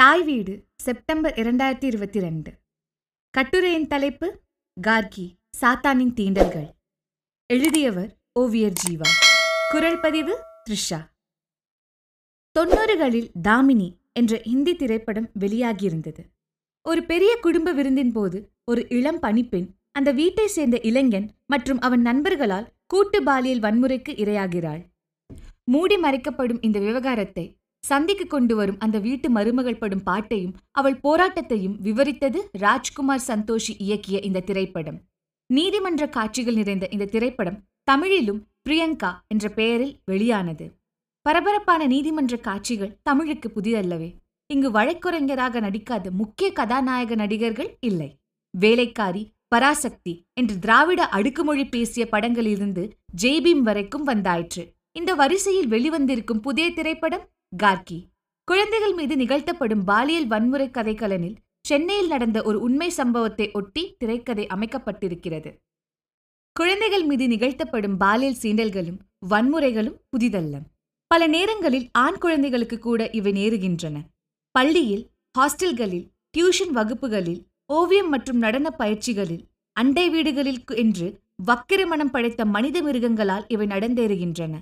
தாய் வீடு செப்டம்பர் இரண்டாயிரத்தி இருபத்தி ரெண்டு. கட்டுரையின் தலைப்பு கார்கி சாத்தானின் தீண்டல்கள். எழுதியவர் ஓவியர் ஜீவா. குரல் பதிவு த்ரிஷா. தொண்ணூறுகளில் தாமினி என்ற ஹிந்தி திரைப்படம் வெளியாகியிருந்தது. ஒரு பெரிய குடும்ப விருந்தின் போது ஒரு இளம் பணிப்பெண் அந்த வீட்டை சேர்ந்த இளைஞன் மற்றும் அவன் நண்பர்களால் கூட்டு பாலியல் வன்முறைக்கு இரையாகிறாள். மூடி மறைக்கப்படும் இந்த விவகாரத்தை சந்திக்கு கொண்டு வரும் அந்த வீட்டு மருமகள் படும் பாட்டையும் அவள் போராட்டத்தையும் விவரித்தது ராஜ்குமார் சந்தோஷி இயக்கிய இந்த திரைப்படம். நீதிமன்ற காட்சிகள் நிறைந்த இந்த திரைப்படம் தமிழிலும் பிரியங்கா என்ற பெயரில் வெளியானது. பரபரப்பான நீதிமன்ற காட்சிகள் தமிழுக்கு புதிதல்லவே. இங்கு வழக்குரைஞராக நடிக்காத முக்கிய கதாநாயக நடிகர்கள் இல்லை. வேலைக்காரி பராசக்தி என்று திராவிட அடுக்குமொழி பேசிய படங்களிலிருந்து ஜெய்பீம் வரைக்கும் வந்தாயிற்று. இந்த வரிசையில் வெளிவந்திருக்கும் புதிய திரைப்படம் கார்கி. குழந்தைகள் மீது நிகழ்த்தப்படும் பாலியல் வன்முறை கதைக்கலனில் சென்னையில் நடந்த ஒரு உண்மை சம்பவத்தை ஒட்டி திரைக்கதை அமைக்கப்பட்டிருக்கிறது. குழந்தைகள் மீது நிகழ்த்தப்படும் பாலியல் சீண்டல்களும் வன்முறைகளும் புதிதல்ல. பல நேரங்களில் ஆண் குழந்தைகளுக்கு கூட இவை நேருகின்றன. பள்ளியில் ஹாஸ்டல்களில் டியூஷன் வகுப்புகளில் ஓவியம் மற்றும் நடன பயிற்சிகளில் அண்டை வீடுகளில் என்று வக்கிரமணம் படைத்த மனித மிருகங்களால் இவை நடந்தேறுகின்றன.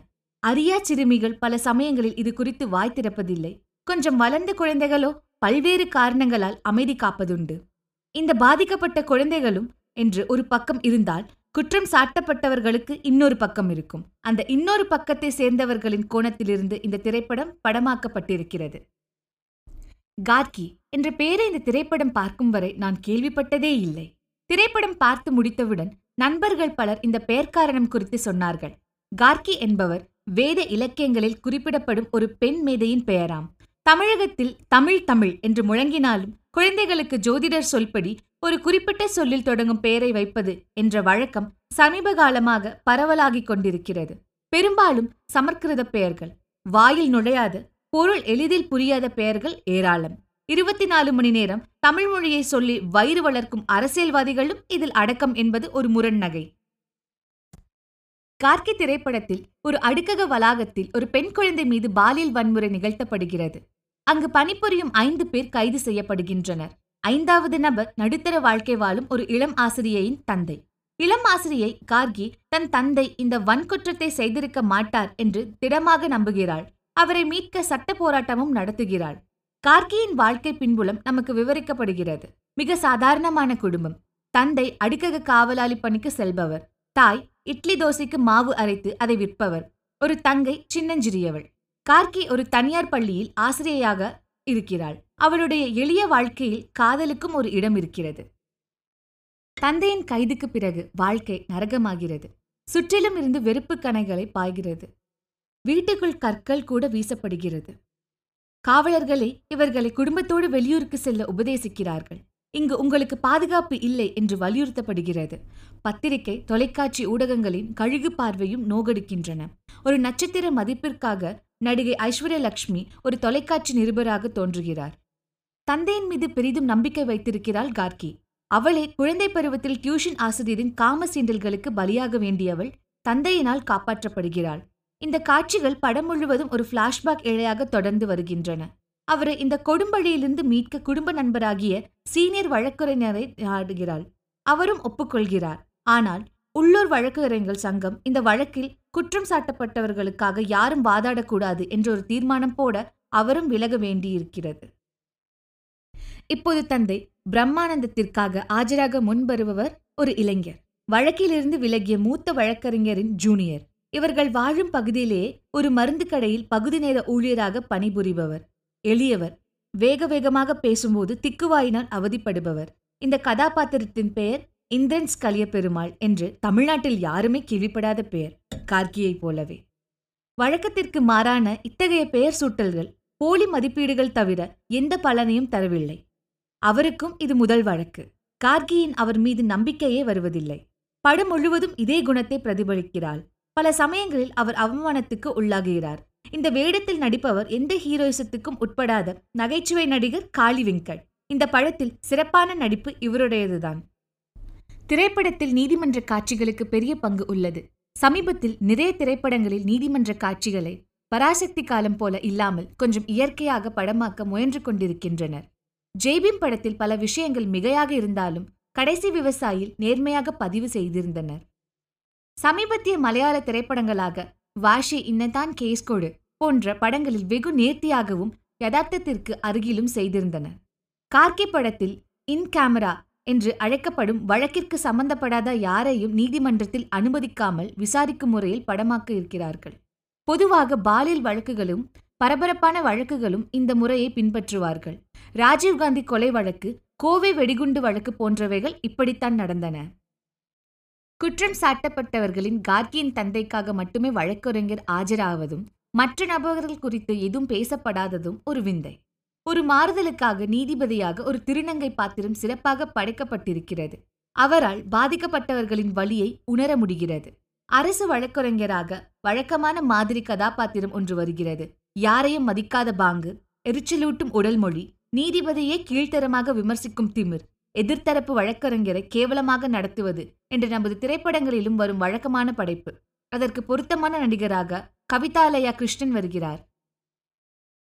அரியா சிறுமிகள் பல சமயங்களில் இது குறித்து வாய் திறப்பதில்லை. கொஞ்சம் வளர்ந்த குழந்தைகளோ பல்வேறு காரணங்களால் அமைதி காப்பதுண்டு. இந்த பாதிக்கப்பட்ட குழந்தைகளும் என்று ஒரு பக்கம் இருந்தால் குற்றம் சாட்டப்பட்டவர்களுக்கு இன்னொரு பக்கம் இருக்கும். அந்த இன்னொரு பக்கத்தை சேர்ந்தவர்களின் கோணத்திலிருந்து இந்த திரைப்படம் படமாக்கப்பட்டிருக்கிறது. கார்கி என்ற பெயரை இந்த திரைப்படம் பார்க்கும் வரை நான் கேள்விப்பட்டதே இல்லை. திரைப்படம் பார்த்து முடித்தவுடன் நண்பர்கள் பலர் இந்த பெயர் காரணம் குறித்து சொன்னார்கள். கார்கி என்பவர் வேத இலக்கியங்களில் குறிப்பிடப்படும் ஒரு பெண் மேதையின் பெயராம். தமிழகத்தில் தமிழ் தமிழ் என்று முழங்கினாலும் குழந்தைகளுக்கு ஜோதிடர் சொல்படி ஒரு குறிப்பிட்ட சொல்லில் தொடங்கும் பெயரை வைப்பது என்ற வழக்கம் சமீப காலமாக பரவலாகிக் கொண்டிருக்கிறது. பெரும்பாலும் சமற்கிருத பெயர்கள் வாயில் நுழையாத பொருள் எளிதில் புரியாத பெயர்கள் ஏராளம். இருபத்தி நாலு மணி நேரம் தமிழ் மொழியை சொல்லி வயிறு வளர்க்கும் அரசியல்வாதிகளும் இதில் அடக்கம் என்பது ஒரு முரண்நகை கார்கி திரைப்படத்தில் ஒரு அடுக்கக வளாகத்தில் ஒரு பெண் குழந்தை மீது பாலியல் வன்முறை நிகழ்த்தப்படுகிறது. அங்கு பணிபுரியும் ஐந்து பேர் கைது செய்யப்படுகின்றனர். ஐந்தாவது நபர் நடுத்தர வாழ்க்கை வாழும் ஒரு இளம் ஆசிரியையின் தந்தை. இளம் ஆசிரியை கார்கி தன் தந்தை இந்த வன்குற்றத்தை செய்திருக்க மாட்டார் என்று திடமாக நம்புகிறாள். அவரை மீட்க சட்ட போராட்டமும் நடத்துகிறாள். கார்கியின் வாழ்க்கை பின்புலம் நமக்கு விவரிக்கப்படுகிறது. மிக சாதாரணமான குடும்பம். தந்தை அடுக்கக காவலாளி பணிக்கு செல்பவர். தாய் இட்லி தோசைக்கு மாவு அரைத்து அதை விற்பவர். ஒரு தங்கை சின்னஞ்சிறியவள். கார்கி ஒரு தனியார் பள்ளியில் ஆசிரியையாக இருக்கிறாள். அவளுடைய எளிய வாழ்க்கையில் காதலுக்கும் ஒரு இடம் இருக்கிறது. தந்தையின் கைதுக்கு பிறகு வாழ்க்கை நரகமாகிறது. சுற்றிலும் இருந்து வெறுப்பு கணைகளை பாய்கிறது. வீட்டுக்குள் கற்கள் கூட வீசப்படுகிறது. காவலர்களே இவர்களை குடும்பத்தோடு வெளியூருக்கு செல்ல உபதேசிக்கிறார்கள். இங்கு உங்களுக்கு பாதுகாப்பு இல்லை என்று வலியுறுத்தப்படுகிறது. பத்திரிகை தொலைக்காட்சி ஊடகங்களின் கழுகு பார்வையும் நோகடிக்கின்றன. ஒரு நட்சத்திர மதிப்பிற்காக நடிகை ஐஸ்வர்ய லட்சுமி ஒரு தொலைக்காட்சி நிருபராக தோன்றுகிறார். தந்தையின் மீது பெரிதும் நம்பிக்கை வைத்திருக்கிறாள் கார்கி. அவளே குழந்தை பருவத்தில் டியூஷன் ஆசிரியரின் காம சீண்டல்களுக்கு பலியாக வேண்டியவள் தந்தையினால் காப்பாற்றப்படுகிறாள். இந்த காட்சிகள் படம் முழுவதும் ஒரு பிளாஷ்பேக் இழையாக தொடர்ந்து வருகின்றன. அவரை இந்த கொடும்பழியிலிருந்து மீட்க குடும்ப நண்பராகிய சீனியர் வழக்கறிஞரை நாடுகிறாள். அவரும் ஒப்புக்கொள்கிறார். ஆனால் உள்ளூர் வழக்கறிஞர்கள் சங்கம் இந்த வழக்கில் குற்றம் சாட்டப்பட்டவர்களுக்காக யாரும் வாதாடக்கூடாது என்ற ஒரு தீர்மானம் போட அவரும் விலக வேண்டியிருக்கிறது. இப்போது தந்தை பிரம்மானந்தத்திற்காக ஆஜராக முன்வருபவர் ஒரு இளைஞர். வழக்கிலிருந்து விலகிய மூத்த வழக்கறிஞரின் ஜூனியர். இவர்கள் வாழும் பகுதியிலேயே ஒரு மருந்து கடையில் பகுதி நேர ஊழியராக பணிபுரிபவர். எளியவர். வேக வேகமாக பேசும்போது திக்குவாயினால் அவதிப்படுபவர். இந்த கதாபாத்திரத்தின் பெயர் இந்திரன்ஸ் கலிய பெருமாள் என்று தமிழ்நாட்டில் யாருமே கேள்விப்படாத பெயர். கார்கியைப் போலவே. வழக்கத்திற்கு மாறான இத்தகைய பெயர் சூட்டல்கள் போலி மதிப்பீடுகள் தவிர எந்த பலனையும் தரவில்லை. அவருக்கும் இது முதல் வழக்கு. கார்கியின் அவர் மீது நம்பிக்கையே வருவதில்லை. படம் முழுவதும் இதே குணத்தை பிரதிபலிக்கிறாள். பல சமயங்களில் அவர் அவமானத்துக்கு உள்ளாகுகிறார் இந்த வேடத்தில் நடிப்பவர் எந்த ஹீரோயிசத்துக்கும் உட்படாத நகைச்சுவை நடிகர் காளி வெங்கட். இந்த படத்தில் சிறப்பான நடிப்பு இவருடையதுதான். திரைப்படத்தில் நீதிமன்ற காட்சிகளுக்கு பெரிய பங்கு உள்ளது. சமீபத்தில் நிறைய திரைப்படங்களில் நீதிமன்ற காட்சிகளை பராசக்தி காலம் போல இல்லாமல் கொஞ்சம் இயற்கையாக படமாக்க முயன்று கொண்டிருக்கின்றனர். ஜெய்பீம் படத்தில் பல விஷயங்கள் மிகையாக இருந்தாலும் கடைசி விவசாயில் நேர்மையாக பதிவு செய்திருந்தனர். சமீபத்திய மலையாள திரைப்படங்களாக வாஷி இன்னதான் கேஸ் கொடு போன்ற படங்களில் வெகு நேர்த்தியாகவும் யதார்த்தத்திற்கு அருகிலும் செய்திருந்தனர் கார்கி படத்தில் இன் கேமரா என்று அழைக்கப்படும் வழக்கிற்கு சம்பந்தப்படாத யாரையும் நீதிமன்றத்தில் அனுமதிக்காமல் விசாரிக்கும் முறையில் படமாக்க இருக்கிறார்கள். பொதுவாக பாலியல் வழக்குகளும் பரபரப்பான வழக்குகளும் இந்த முறையை பின்பற்றுவார்கள். ராஜீவ்காந்தி கொலை வழக்கு கோவை வெடிகுண்டு வழக்கு போன்றவைகள் இப்படித்தான் நடந்தன. குற்றம் சாட்டப்பட்டவர்களின் கார்கியின் தந்தைக்காக மட்டுமே வழக்கறிஞர் ஆஜராவதும் மற்ற நபர்கள் குறித்து எதுவும் பேசப்படாததும் ஒரு விந்தை. ஒரு மாறுதலுக்காக நீதிபதியாக ஒரு திருநங்கை பாத்திரம் சிறப்பாக படைக்கப்பட்டிருக்கிறது. அவரால் பாதிக்கப்பட்டவர்களின் வழியை உணர முடிகிறது. அரசு வழக்கறிஞராக வழக்கமான மாதிரி கதாபாத்திரம் ஒன்று வருகிறது. யாரையும் மதிக்காத பாங்கு எரிச்சலூட்டும் உடல் மொழி நீதிபதியே கீழ்த்தரமாக விமர்சிக்கும் திமிர் எதிர்த்தரப்பு வழக்கறிஞரை கேவலமாக நடத்துவது என்று நமது திரைப்படங்களிலும் வரும் வழக்கமான படைப்பு. அதற்கு பொருத்தமான நடிகராக கவிதாலயா கிருஷ்ணன் வருகிறார்.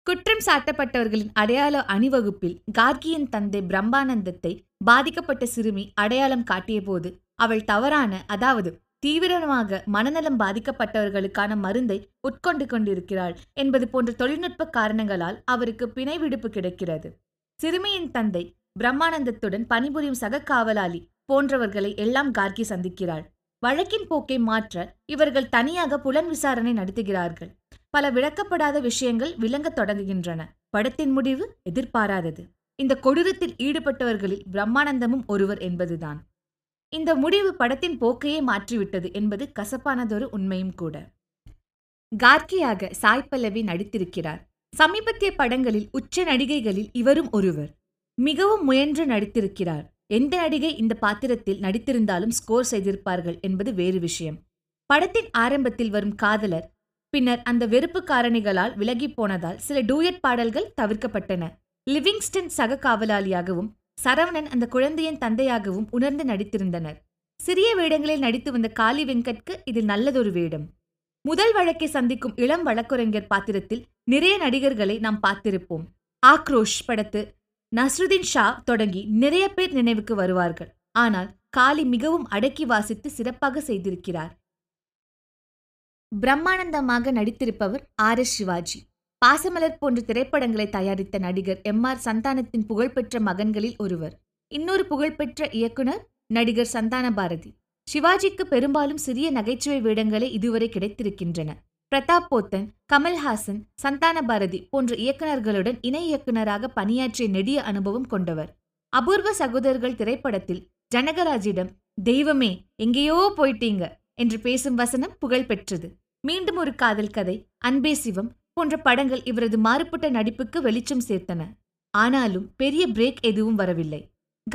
குற்றம் சாட்டப்பட்டவர்களின் அடையாள அணிவகுப்பில் கார்கியின் தந்தை பிரம்மானந்தத்தை பாதிக்கப்பட்ட சிறுமி அடையாளம் காட்டியபோது அவள் தவறான அதாவது தீவிரமாக மனநலம் பாதிக்கப்பட்டவர்களுக்கான மருந்தை உட்கொண்டு கொண்டிருக்கிறாள் என்பது போன்ற தொழில்நுட்ப காரணங்களால் அவருக்கு பிணை விடுப்பு கிடைக்கிறது. சிறுமியின் தந்தை பிரம்மானந்தத்துடன் பணிபுரியும் சக காவலாளி போன்றவர்களை எல்லாம் கார்கி சந்திக்கிறாள். வழக்கின் போக்கை மாற்ற இவர்கள் தனியாக புலன் விசாரணை நடத்துகிறார்கள். பல விளக்கப்படாத விஷயங்கள் விளங்கத் தொடங்குகின்றன. படத்தின் முடிவு எதிர்பாராதது. இந்த கொடூரத்தில் ஈடுபட்டவர்களில் பிரம்மானந்தமும் ஒருவர் என்பதுதான். இந்த முடிவு படத்தின் போக்கையே மாற்றிவிட்டது என்பது கசப்பானதொரு உண்மையும் கூட. கார்கியாக சாய் பல்லவி நடித்திருக்கிறார். சமீபத்திய படங்களில் உச்ச நடிகைகளில் இவரும் ஒருவர். மிகவும் முயன்று நடித்திருக்கிறார். எந்த நடிகை இந்த பாத்திரத்தில் நடித்திருந்தாலும் ஸ்கோர் செய்திருப்பார்கள் என்பது வேறு விஷயம். படத்தின் ஆரம்பத்தில் வரும் காதலர் பின்னர் அந்த வெறுப்பு காரணிகளால் விலகி போனதால் சில டூயட் பாடல்கள் தவிர்க்கப்பட்டன. லிவிங்ஸ்டன் சக காவலாளியாகவும் சரவணன் அந்த குழந்தையின் தந்தையாகவும் உணர்ந்து நடித்திருந்தனர். சிறிய வேடங்களில் நடித்து வந்த காளி வெங்கட்கு இது நல்லதொரு வேடம். முதல் வழக்கை சந்திக்கும் இளம் வழக்குரைஞர் பாத்திரத்தில் நிறைய நடிகர்களை நாம் பார்த்திருப்போம். ஆக்ரோஷ் படத்து நஸ்ருதீன் ஷா தொடங்கி நிறைய பேர் நினைவுக்கு வருவார்கள். ஆனால் காளி மிகவும் அடக்கி வாசித்து சிறப்பாக செய்திருக்கிறார். பிரம்மானந்தமாக நடித்திருப்பவர் ஆர் எஸ் சிவாஜி. பாசமலர் போன்ற திரைப்படங்களை தயாரித்த நடிகர் எம் ஆர் சந்தானத்தின் புகழ்பெற்ற மகன்களில் ஒருவர். இன்னொரு புகழ்பெற்ற இயக்குனர் நடிகர் சந்தான பாரதி சிவாஜிக்கு பெரும்பாலும் சிறிய நகைச்சுவை வேடங்களே இதுவரை கிடைத்திருக்கின்றன. பிரதாப் போத்தன் கமல்ஹாசன் சந்தான பாரதி போன்ற இயக்குநர்களுடன் இணை இயக்குநராக பணியாற்றிய நெடிய அனுபவம் கொண்டவர். அபூர்வ சகோதரர்கள் திரைப்படத்தில் ஜனகராஜிடம் தெய்வமே எங்கேயோ போயிட்டீங்க என்று பேசும் வசனம் புகழ் பெற்றது. மீண்டும் ஒரு காதல் கதை அன்பே சிவம் போன்ற படங்கள் இவரது மாறுபட்ட நடிப்புக்கு வெளிச்சம் சேர்த்தன. ஆனாலும் பெரிய பிரேக் எதுவும் வரவில்லை.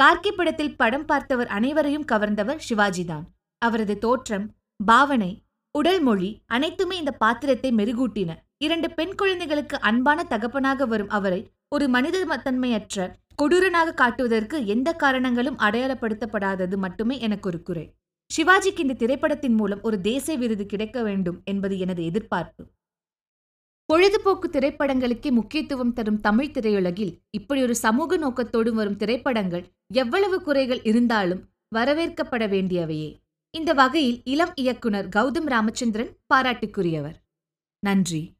கார்கி படத்தில் படம் பார்த்தவர் அனைவரையும் கவர்ந்தவர் சிவாஜிதான் அவரது தோற்றம் பாவனை உடல் மொழி அனைத்துமே இந்த பாத்திரத்தை மெருகூட்டின. இரண்டு பெண் குழந்தைகளுக்கு அன்பான தகப்பனாக வரும் அவரை ஒரு மனித தன்மையற்ற கொடூரனாக காட்டுவதற்கு எந்த காரணங்களும் அடையாளப்படுத்தப்படாதது மட்டுமே எனக்கு ஒரு குறை. சிவாஜிக்கு இந்த திரைப்படத்தின் மூலம் ஒரு தேசிய விருது கிடைக்க வேண்டும் என்பது எனது எதிர்பார்ப்பு. பொழுதுபோக்கு திரைப்படங்களுக்கே முக்கியத்துவம் தரும் தமிழ் திரையுலகில் இப்படி ஒரு சமூக நோக்கத்தோடு வரும் திரைப்படங்கள் எவ்வளவு குறைகள் இருந்தாலும் வரவேற்கப்பட வேண்டியவையே. இந்த வகையில் இளம் இயக்குனர் கௌதம் ராமச்சந்திரன் பாராட்டுக்குரியவர். நன்றி.